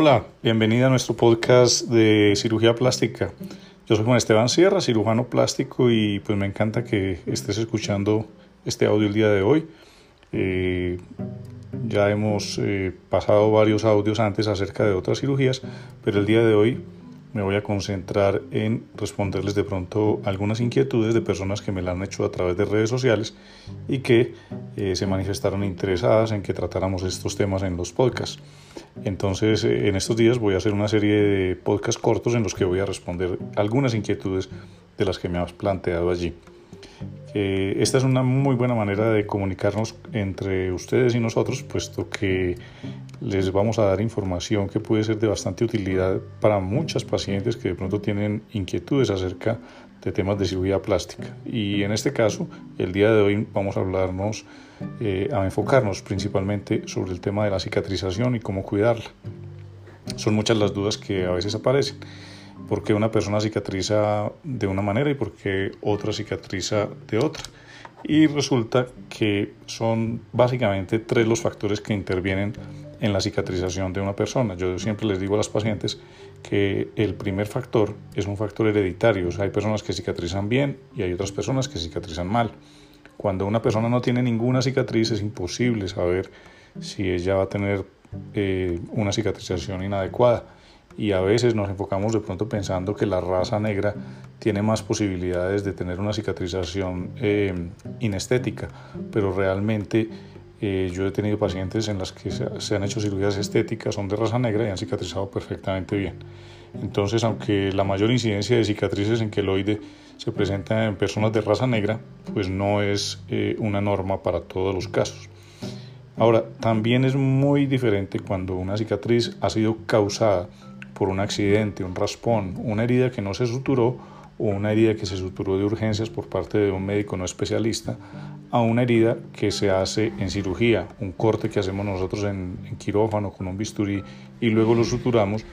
Hola, bienvenida a nuestro podcast de cirugía plástica. Yo soy Juan Esteban Sierra, cirujano plástico y pues me encanta que estés escuchando este audio el día de hoy. Eh, ya hemos eh, pasado varios audios antes acerca de otras cirugías, pero el día de hoy me voy a concentrar en responderles de pronto algunas inquietudes de personas que me la han hecho a través de redes sociales y que eh, se manifestaron interesadas en que tratáramos estos temas en los podcasts. Entonces, eh, en estos días voy a hacer una serie de podcasts cortos en los que voy a responder algunas inquietudes de las que me has planteado allí. Esta es una muy buena manera de comunicarnos entre ustedes y nosotros, puesto que les vamos a dar información que puede ser de bastante utilidad para muchas pacientes que de pronto tienen inquietudes acerca de temas de cirugía plástica. Y en este caso, el día de hoy vamos a hablarnos, eh, a enfocarnos principalmente sobre el tema de la cicatrización y cómo cuidarla. Son muchas las dudas que a veces aparecen. ¿Por qué una persona cicatriza de una manera y por qué otra cicatriza de otra? Y resulta que son básicamente tres los factores que intervienen en la cicatrización de una persona. Yo siempre les digo a las pacientes que el primer factor es un factor hereditario. hay personas que cicatrizan bien y hay otras personas que cicatrizan mal. Cuando una persona no tiene ninguna cicatriz es imposible saber si ella va a tener eh, una cicatrización inadecuada. Y a veces nos enfocamos de pronto pensando que la raza negra tiene más posibilidades de tener una cicatrización eh, inestética, pero realmente eh, yo he tenido pacientes en las que se, han hecho cirugías estéticas, son de raza negra y han cicatrizado perfectamente bien. Entonces, aunque la mayor incidencia de cicatrices en queloide se presenta en personas de raza negra, pues no es eh, una norma para todos los casos. Ahora, también es muy diferente cuando una cicatriz ha sido causada por un accidente, un raspón, una herida que no se suturó o una herida que se suturó de urgencias por parte de un médico no especialista a una herida que se hace en cirugía, un corte que hacemos nosotros en, quirófano con un bisturí y luego lo suturamos,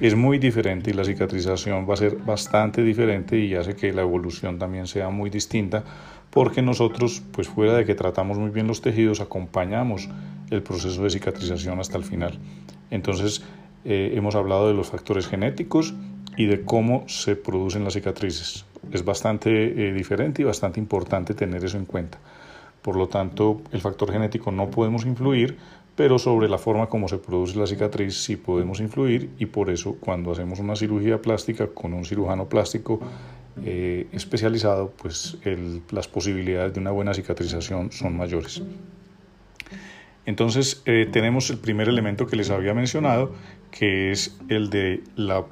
es muy diferente y la cicatrización va a ser bastante diferente y hace que la evolución también sea muy distinta porque nosotros, pues fuera de que tratamos muy bien los tejidos, acompañamos el proceso de cicatrización hasta el final. Entonces, eh, hemos hablado de los factores genéticos y de cómo se producen las cicatrices. Es bastante eh, diferente y bastante importante tener eso en cuenta. Por lo tanto, el factor genético no podemos influir, pero sobre la forma como se produce la cicatriz sí podemos influir y por eso cuando hacemos una cirugía plástica con un cirujano plástico eh, especializado, pues las posibilidades de una buena cicatrización son mayores. Entonces eh, tenemos el primer elemento que les había mencionado, que es el de la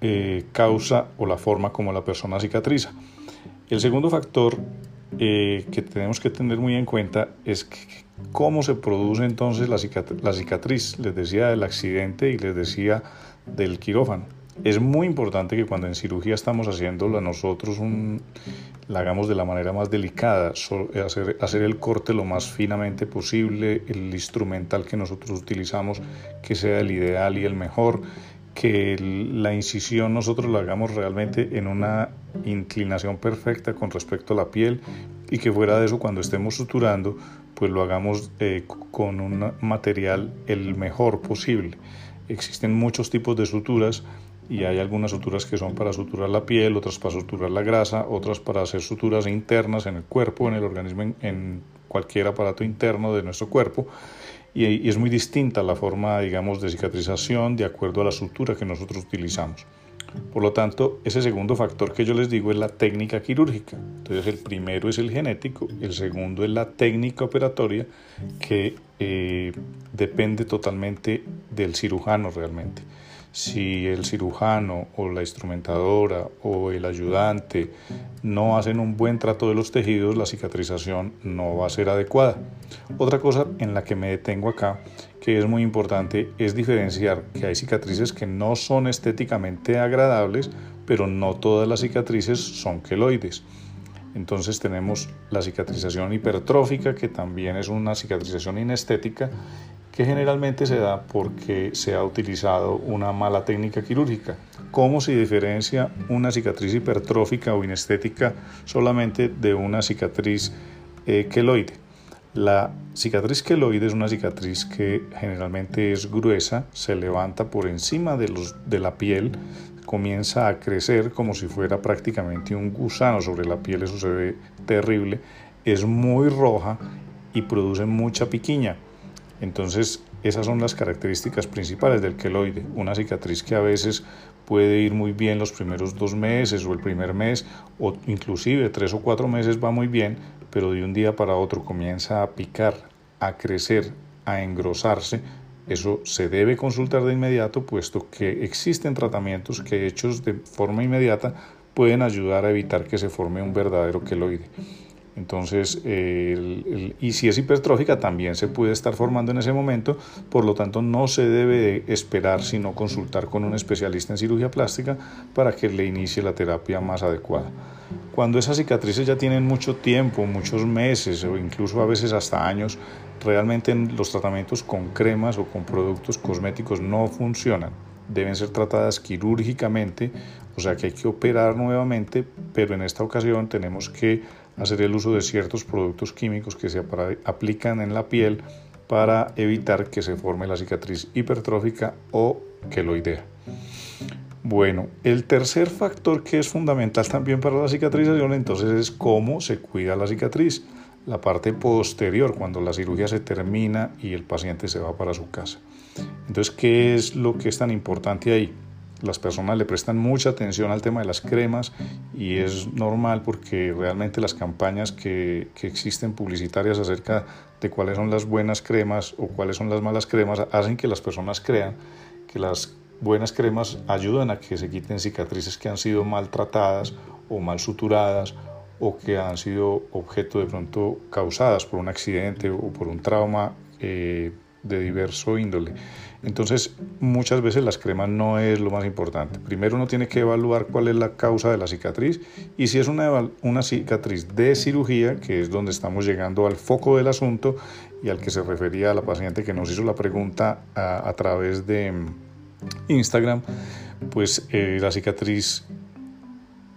eh, causa o la forma como la persona cicatriza. El segundo factor eh, que tenemos que tener muy en cuenta es cómo se produce entonces la cicatriz. Les decía del accidente y les decía del quirófano. Es muy importante que cuando en cirugía estamos haciéndola nosotros la hagamos de la manera más delicada, hacer, hacer el corte lo más finamente posible, el instrumental que nosotros utilizamos que sea el ideal y el mejor que la incisión nosotros la hagamos realmente en una inclinación perfecta con respecto a la piel y que fuera de eso cuando estemos suturando pues lo hagamos eh, con un material el mejor posible. Existen muchos tipos de suturas y hay algunas suturas que son para suturar la piel, otras para suturar la grasa, otras para hacer suturas internas en el cuerpo, en el organismo, en cualquier aparato interno de nuestro cuerpo y, es muy distinta la forma, digamos, de cicatrización de acuerdo a la sutura que nosotros utilizamos. Por lo tanto, ese segundo factor que yo les digo es la técnica quirúrgica. Entonces, el primero es el genético, el segundo es la técnica operatoria que eh, depende totalmente del cirujano realmente si el cirujano o la instrumentadora o el ayudante no hacen un buen trato de los tejidos, la cicatrización no va a ser adecuada. Otra cosa en la que me detengo acá, que es muy importante, es diferenciar que hay cicatrices que no son estéticamente agradables, pero no todas las cicatrices son queloides. Entonces tenemos la cicatrización hipertrófica, que también es una cicatrización inestética, que generalmente se da porque se ha utilizado una mala técnica quirúrgica. ¿Cómo se diferencia una cicatriz hipertrófica o inestética solamente de una cicatriz eh, queloide? La cicatriz queloide es una cicatriz que generalmente es gruesa, se levanta por encima de, la piel, comienza a crecer como si fuera prácticamente un gusano sobre la piel, eso se terrible, es muy roja y produce mucha piquiña. Entonces, esas son las características principales del queloide, una cicatriz que a veces puede ir muy bien los primeros dos meses o el primer mes o inclusive tres o cuatro meses va muy bien, pero de un día para otro comienza a picar, a crecer, a engrosarse, eso se debe consultar de inmediato, puesto que existen tratamientos que hechos de forma inmediata pueden ayudar a evitar que se forme un verdadero queloide. Entonces, y si es hipertrófica, también se puede estar formando en ese momento, por lo tanto no se debe esperar sino consultar con un especialista en cirugía plástica para que le inicie la terapia más adecuada. Cuando esas cicatrices ya tienen mucho tiempo, muchos meses o incluso a veces hasta años, realmente los tratamientos con cremas o con productos cosméticos no funcionan. Deben ser tratadas quirúrgicamente, o sea que hay que operar nuevamente, pero en esta ocasión tenemos que hacer el uso de ciertos productos químicos que se aplican en la piel para evitar que se forme la cicatriz hipertrófica o queloidea. Bueno, el tercer factor que es fundamental también para la cicatrización entonces es cómo se cuida la cicatriz, la parte posterior, cuando la cirugía se termina y el paciente se va para su casa. Entonces, ¿qué es lo que es tan importante ahí? Las personas le prestan mucha atención al tema de las cremas y es normal porque realmente las campañas que, que, existen publicitarias acerca de cuáles son las buenas cremas o cuáles son las malas cremas hacen que las personas crean que las buenas cremas ayudan a que se quiten cicatrices que han sido maltratadas o mal suturadas o que han sido objeto de pronto causadas por un accidente o por un trauma eh, de diverso índole. Entonces, muchas veces las cremas no es lo más importante. Primero uno tiene que evaluar cuál es la causa de la cicatriz y si es una, una cicatriz de cirugía, que es donde estamos llegando al foco del asunto y al que se refería la paciente que nos hizo la pregunta a, través de mm, Instagram, pues eh, la cicatriz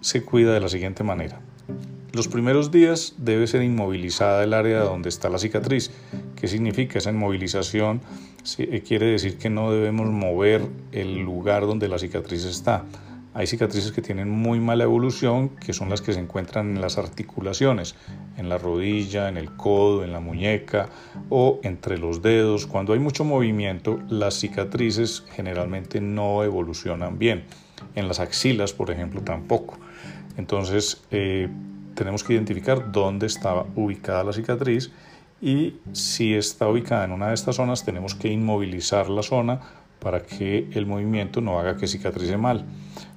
se cuida de la siguiente manera. Los primeros días debe ser inmovilizada el área donde está la cicatriz. ¿Qué significa esa inmovilización? Eh, quiere decir que no debemos mover el lugar donde la cicatriz está. Hay cicatrices que tienen muy mala evolución, que son las que se encuentran en las articulaciones, en la rodilla, en el codo, en la muñeca o entre los dedos. Cuando hay mucho movimiento, las cicatrices generalmente no evolucionan bien. En las axilas, por ejemplo, tampoco. Entonces, eh, tenemos que identificar dónde estaba ubicada la cicatriz y si está ubicada en una de estas zonas tenemos que inmovilizar la zona para que el movimiento no haga que cicatrice mal.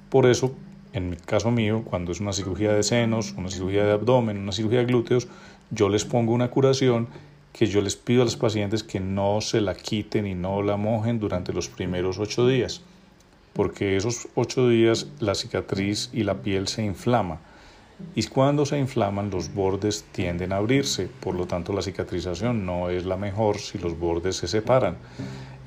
Por eso, en mi caso mío, cuando es una cirugía de senos, una cirugía de abdomen, una cirugía de glúteos, yo les pongo una curación que yo les pido a los pacientes que no se la quiten y no la mojen durante los primeros ocho días, porque esos ocho días la cicatriz y la piel se inflama y cuando se inflaman los bordes tienden a abrirse, por lo tanto la cicatrización no es la mejor si los bordes se separan.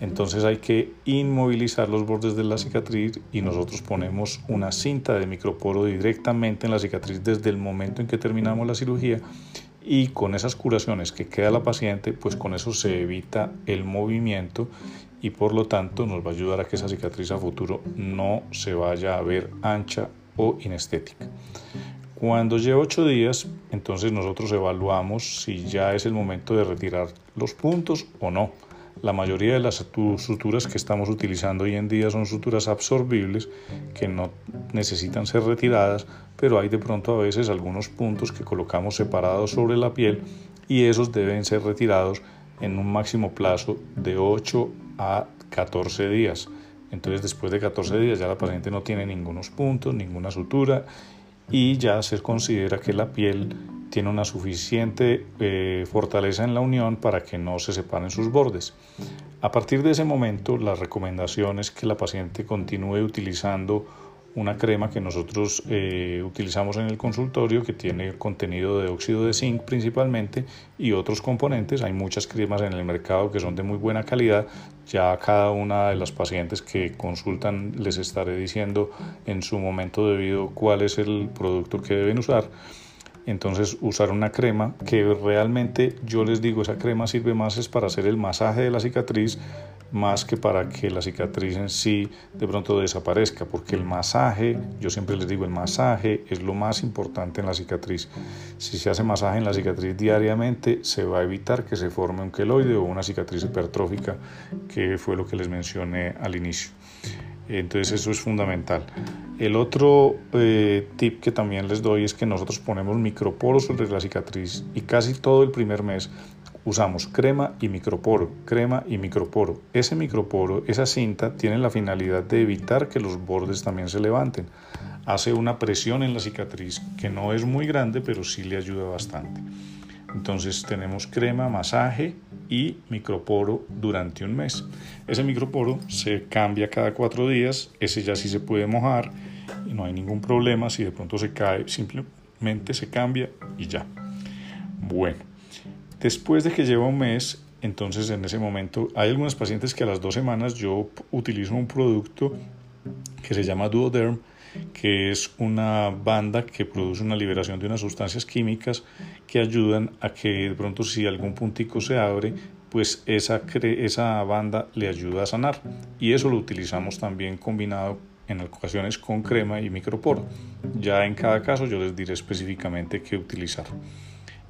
Entonces hay que inmovilizar los bordes de la cicatriz y nosotros ponemos una cinta de microporo directamente en la cicatriz desde el momento en que terminamos la cirugía y con esas curaciones que queda la paciente, pues con eso se evita el movimiento y por lo tanto nos va a ayudar a que esa cicatriz a futuro no se vaya a ver ancha o inestética. Cuando lleva ocho días, entonces nosotros evaluamos si ya es el momento de retirar los puntos o no. La mayoría de las suturas que estamos utilizando hoy en día son suturas absorbibles que no necesitan ser retiradas, pero hay de pronto a veces algunos puntos que colocamos separados sobre la piel y esos deben ser retirados en un máximo plazo de 8 a 14 días. Entonces después de 14 días ya la paciente no tiene ningunos puntos, ninguna sutura y ya se considera que la piel tiene una suficiente eh, fortaleza en la unión para que no se separen sus bordes. A partir de ese momento, la recomendación es que la paciente continúe utilizando una crema que nosotros eh, utilizamos en el consultorio que tiene contenido de óxido de zinc principalmente y otros componentes. Hay muchas cremas en el mercado que son de muy buena calidad. Ya cada una de las pacientes que consultan les estaré diciendo en su momento debido cuál es el producto que deben usar. entonces usar una crema que realmente yo les digo esa crema sirve más es para hacer el masaje de la cicatriz más que para que la cicatriz en sí de pronto desaparezca, porque el masaje, yo siempre les digo, el masaje es lo más importante en la cicatriz. Si se hace masaje en la cicatriz diariamente, se va a evitar que se forme un queloide o una cicatriz hipertrófica, que fue lo que les mencioné al inicio. Entonces eso es fundamental. El otro eh, tip que también les doy es que nosotros ponemos microporos sobre la cicatriz y casi todo el primer mes usamos crema y microporo, crema y microporo. Ese microporo, esa cinta, tiene la finalidad de evitar que los bordes también se levanten. Hace una presión en la cicatriz que no es muy grande, pero sí le ayuda bastante. Entonces tenemos crema, masaje y microporo durante un mes. Ese microporo se cambia cada cuatro días, ese ya sí se puede mojar no hay ningún problema. Si de pronto se cae, simplemente se cambia y ya. Bueno, después de que lleva un mes, entonces en ese momento hay algunos pacientes que a las dos semanas yo utilizo un producto que se llama Duoderm que es una banda que produce una liberación de unas sustancias químicas que ayudan a que de pronto si algún puntico se abre, pues esa, esa banda le ayuda a sanar. Y eso lo utilizamos también combinado en ocasiones con crema y microporo. Ya en cada caso yo les diré específicamente qué utilizar.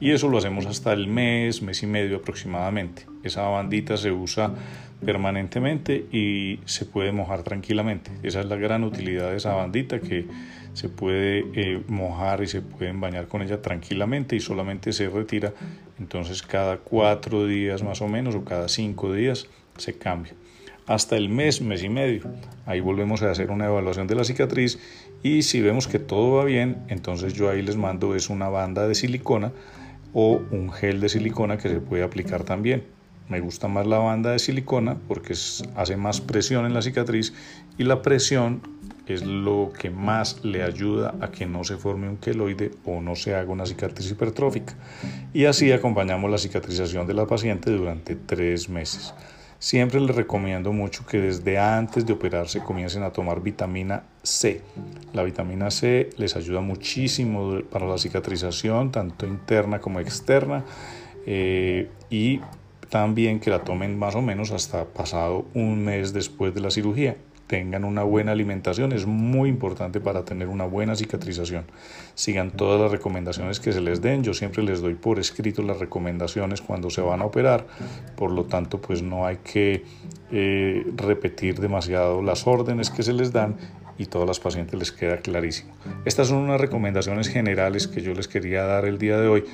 Y eso lo hacemos hasta el mes, mes y medio aproximadamente. Esa bandita se usa permanentemente y se puede mojar tranquilamente. Esa es la gran utilidad de esa bandita que se puede eh, mojar y se pueden bañar con ella tranquilamente y solamente se retira. Entonces cada cuatro días más o menos o cada cinco días se cambia. Hasta el mes, mes y medio. Ahí volvemos a hacer una evaluación de la cicatriz y si vemos que todo va bien, entonces yo ahí les mando es una banda de silicona o un gel de silicona que se puede aplicar también. Me gusta más la banda de silicona porque hace más presión en la cicatriz y la presión es lo que más le ayuda a que no se forme un queloide o no se haga una cicatriz hipertrófica. Y así acompañamos la cicatrización de la paciente durante tres meses. Siempre les recomiendo mucho que desde antes de operarse comiencen a tomar vitamina C. La vitamina C les ayuda muchísimo para la cicatrización, tanto interna como externa, eh, y también que la tomen más o menos hasta pasado un mes después de la cirugía tengan una buena alimentación es muy importante para tener una buena cicatrización. Sigan todas las recomendaciones que se les den. Yo siempre les doy por escrito las recomendaciones cuando se van a operar. Por lo tanto, pues no hay que eh, repetir demasiado las órdenes que se les dan y todas las pacientes les queda clarísimo. Estas son unas recomendaciones generales que yo les quería dar el día de hoy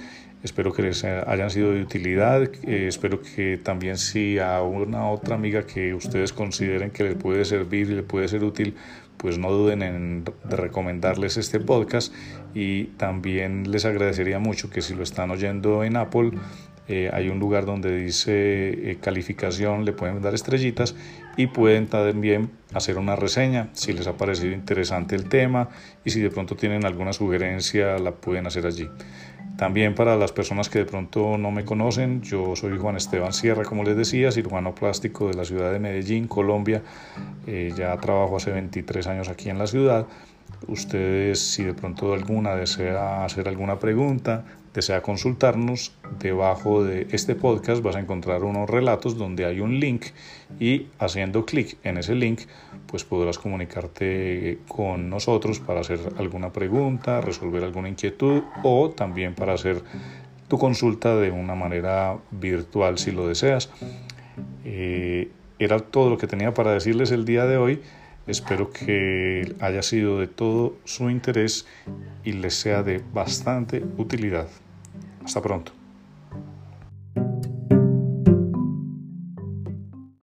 Espero que les hayan sido de utilidad. Eh, espero que también si a una otra amiga que ustedes consideren que les puede servir y le puede ser útil, pues no duden en recomendarles este podcast. Y también les agradecería mucho que si lo están oyendo en Apple, eh, hay un lugar donde dice eh, calificación, le pueden dar estrellitas y pueden también hacer una reseña si les ha parecido interesante el tema y si de pronto tienen alguna sugerencia la pueden hacer allí. También para las personas que de pronto no me conocen, yo soy Juan Esteban Sierra, como les decía, cirujano plástico de la ciudad de Medellín, Colombia. Eh, ya trabajo hace 23 años aquí en la ciudad. Ustedes, si de pronto alguna desea hacer alguna pregunta, desea consultarnos, debajo de este podcast vas a encontrar unos relatos donde hay un link y haciendo clic en ese link pues podrás comunicarte con nosotros para hacer alguna pregunta, resolver alguna inquietud o también para hacer tu consulta de una manera virtual si lo deseas. Eh, era todo lo que tenía para decirles el día de hoy. Espero que haya sido de todo su interés y les sea de bastante utilidad. Hasta pronto.